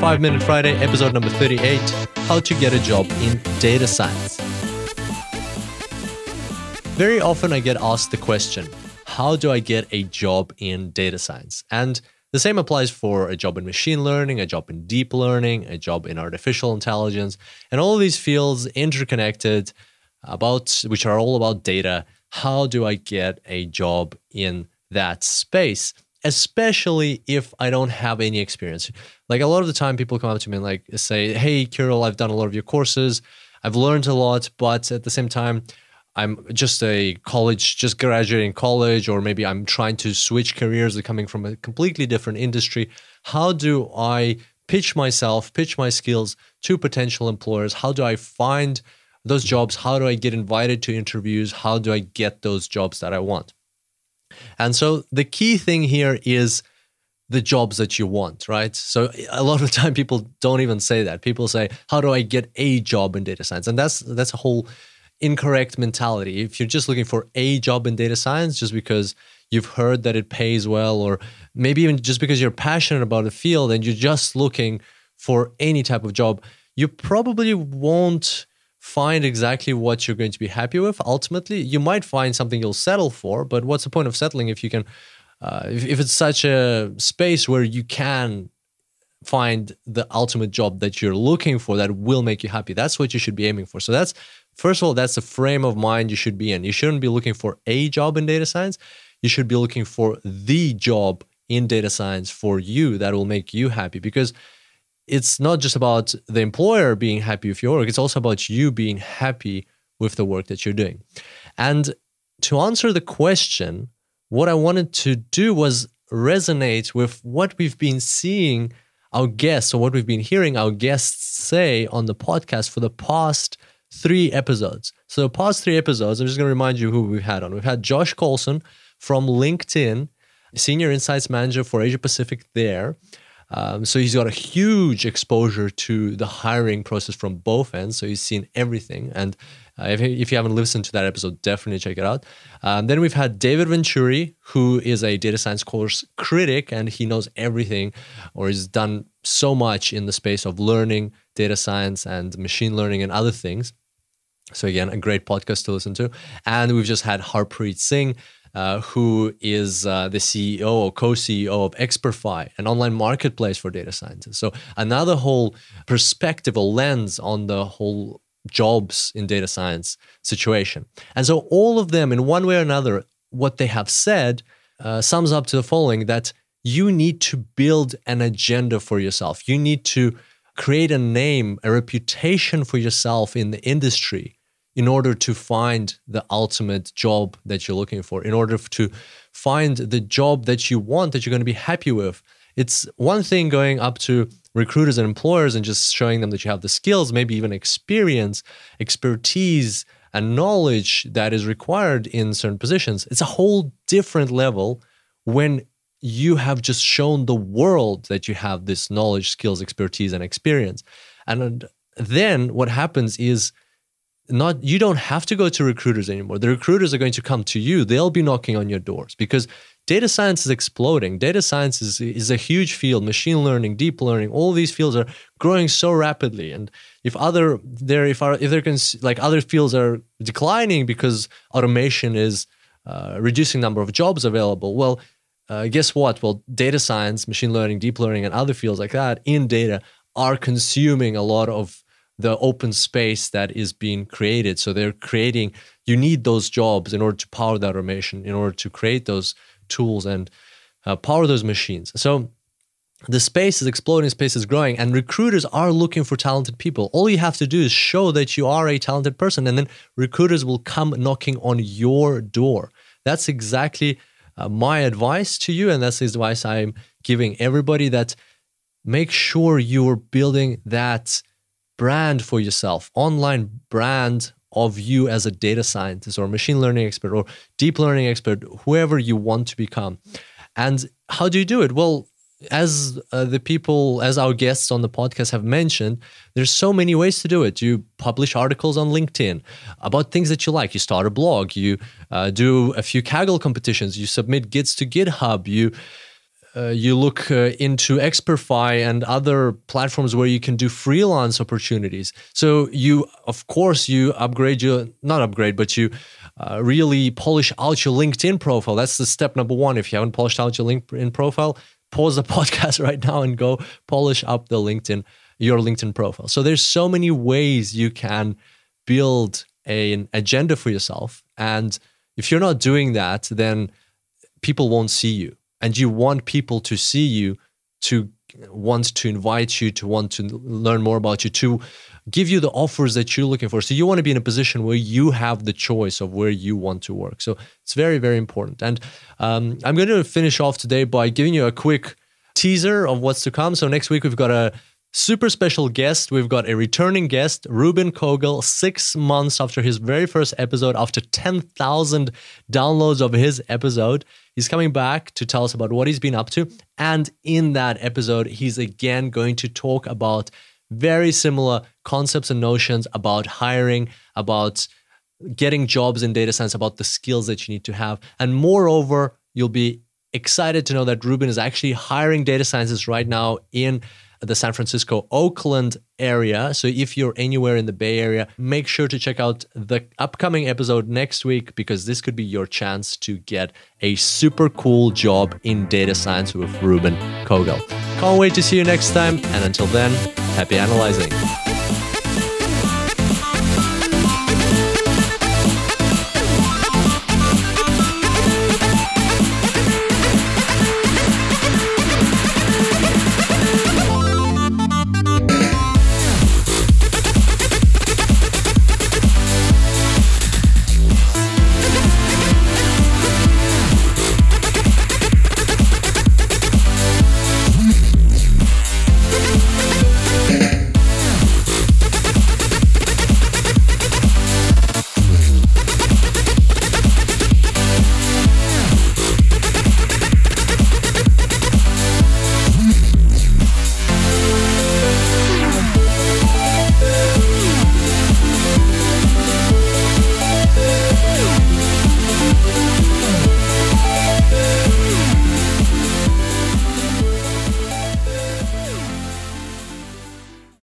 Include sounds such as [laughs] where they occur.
5 Minute Friday, episode number 38 How to Get a Job in Data Science. Very often I get asked the question How do I get a job in data science? And the same applies for a job in machine learning, a job in deep learning, a job in artificial intelligence, and all these fields interconnected about which are all about data. How do I get a job in that space? Especially if I don't have any experience. Like a lot of the time, people come up to me and like say, "Hey, Kirill, I've done a lot of your courses. I've learned a lot, but at the same time." I'm just a college, just graduating college, or maybe I'm trying to switch careers, coming from a completely different industry. How do I pitch myself, pitch my skills to potential employers? How do I find those jobs? How do I get invited to interviews? How do I get those jobs that I want? And so the key thing here is the jobs that you want, right? So a lot of [laughs] time people don't even say that. People say, "How do I get a job in data science?" And that's that's a whole incorrect mentality. If you're just looking for a job in data science just because you've heard that it pays well or maybe even just because you're passionate about the field and you're just looking for any type of job, you probably won't find exactly what you're going to be happy with. Ultimately you might find something you'll settle for but what's the point of settling if you can uh, if, if it's such a space where you can find the ultimate job that you're looking for that will make you happy? That's what you should be aiming for. So that's first of all that's the frame of mind you should be in. You shouldn't be looking for a job in data science. You should be looking for the job in data science for you that will make you happy. Because it's not just about the employer being happy with your work, it's also about you being happy with the work that you're doing. And to answer the question, what I wanted to do was resonate with what we've been seeing our guests or what we've been hearing our guests say on the podcast for the past three episodes. So, the past three episodes, I'm just going to remind you who we've had on. We've had Josh Colson from LinkedIn, Senior Insights Manager for Asia Pacific there. Um, so he's got a huge exposure to the hiring process from both ends. So he's seen everything. And uh, if, if, you haven't listened to that episode, definitely check it out. Um, then we've had David Venturi, who is a data science course critic, and he knows everything or has done so much in the space of learning data science and machine learning and other things. So again, a great podcast to listen to. And we've just had Harpreet Singh, uh, who is uh, the CEO or co-CEO of Experfy, an online marketplace for data scientists. So another whole perspective or lens on the whole jobs in data science situation. And so all of them, in one way or another, what they have said uh, sums up to the following: that you need to build an agenda for yourself. You need to create a name, a reputation for yourself in the industry in order to find the ultimate job that you're looking for, in order to find the job that you want that you're going to be happy with. It's one thing going up to recruiters and employers and just showing them that you have the skills, maybe even experience, expertise, and knowledge that is required in certain positions. It's a whole different level when you have just shown the world that you have this knowledge, skills, expertise, and experience. And then what happens is not you don't have to go to recruiters anymore. The recruiters are going to come to you. They'll be knocking on your doors because data science is exploding. Data science is, is a huge field. Machine learning deep learning all these fields are growing so rapidly. And if other there if our if there can like other fields are declining because automation is uh, reducing number of jobs available well uh, guess what? Well data science machine learning deep learning and other fields like that in data are consuming a lot of the open space that is being created. So they're creating, you need those jobs in order to power that automation, in order to create those tools and uh, power those machines. So the space is exploding, space is growing, and recruiters are looking for talented people. All you have to do is show that you are a talented person, and then recruiters will come knocking on your door. That's exactly uh, my advice to you, and that's the advice I'm giving everybody that make sure you're building that brand for yourself, online brand of you as a data scientist or machine learning expert or deep learning expert, whoever you want to become. And how do you do it? Well, as uh, the people, as our guests on the podcast have mentioned, there's so many ways to do it. You publish articles on LinkedIn about things that you like. You start a blog. You uh, do a few Kaggle competitions. You submit Gits to GitHub. You uh, you look uh, into Experfy and other platforms where you can do freelance opportunities. So you, of course, you upgrade your not upgrade, but you uh, really polish out your LinkedIn profile. That's the step number one. If you haven't polished out your LinkedIn profile, pause the [laughs] podcast right now and go polish up the LinkedIn your LinkedIn profile. So there's so many ways you can build a, an agenda for yourself, and if you're not doing that, then people won't see you and you want people to see you to want to invite you to want to learn more about you to give you the offers that you're looking for. So you want to be in a position where you have the choice of where you want to work. So it's very very important. And um, i'm going to finish off today by giving you a quick teaser of what's to come. So next week we've got a Super special guest. We've got a returning guest, Ruben Kogel, six months after his very first episode, after 10,000 downloads of his episode. He's coming back to tell us about what he's been up to. And in that episode, he's again going to talk about very similar concepts and notions about hiring, about getting jobs in data science, about the skills that you need to have. And moreover, you'll be excited to know that Ruben is actually hiring data scientists right now in the San Francisco, Oakland area. So if you're anywhere in the Bay Area, make sure to check out the upcoming episode next week because this could be your chance to get a super cool job in data science with Ruben Kogel. Can't wait to see you next time. And until then, happy analyzing.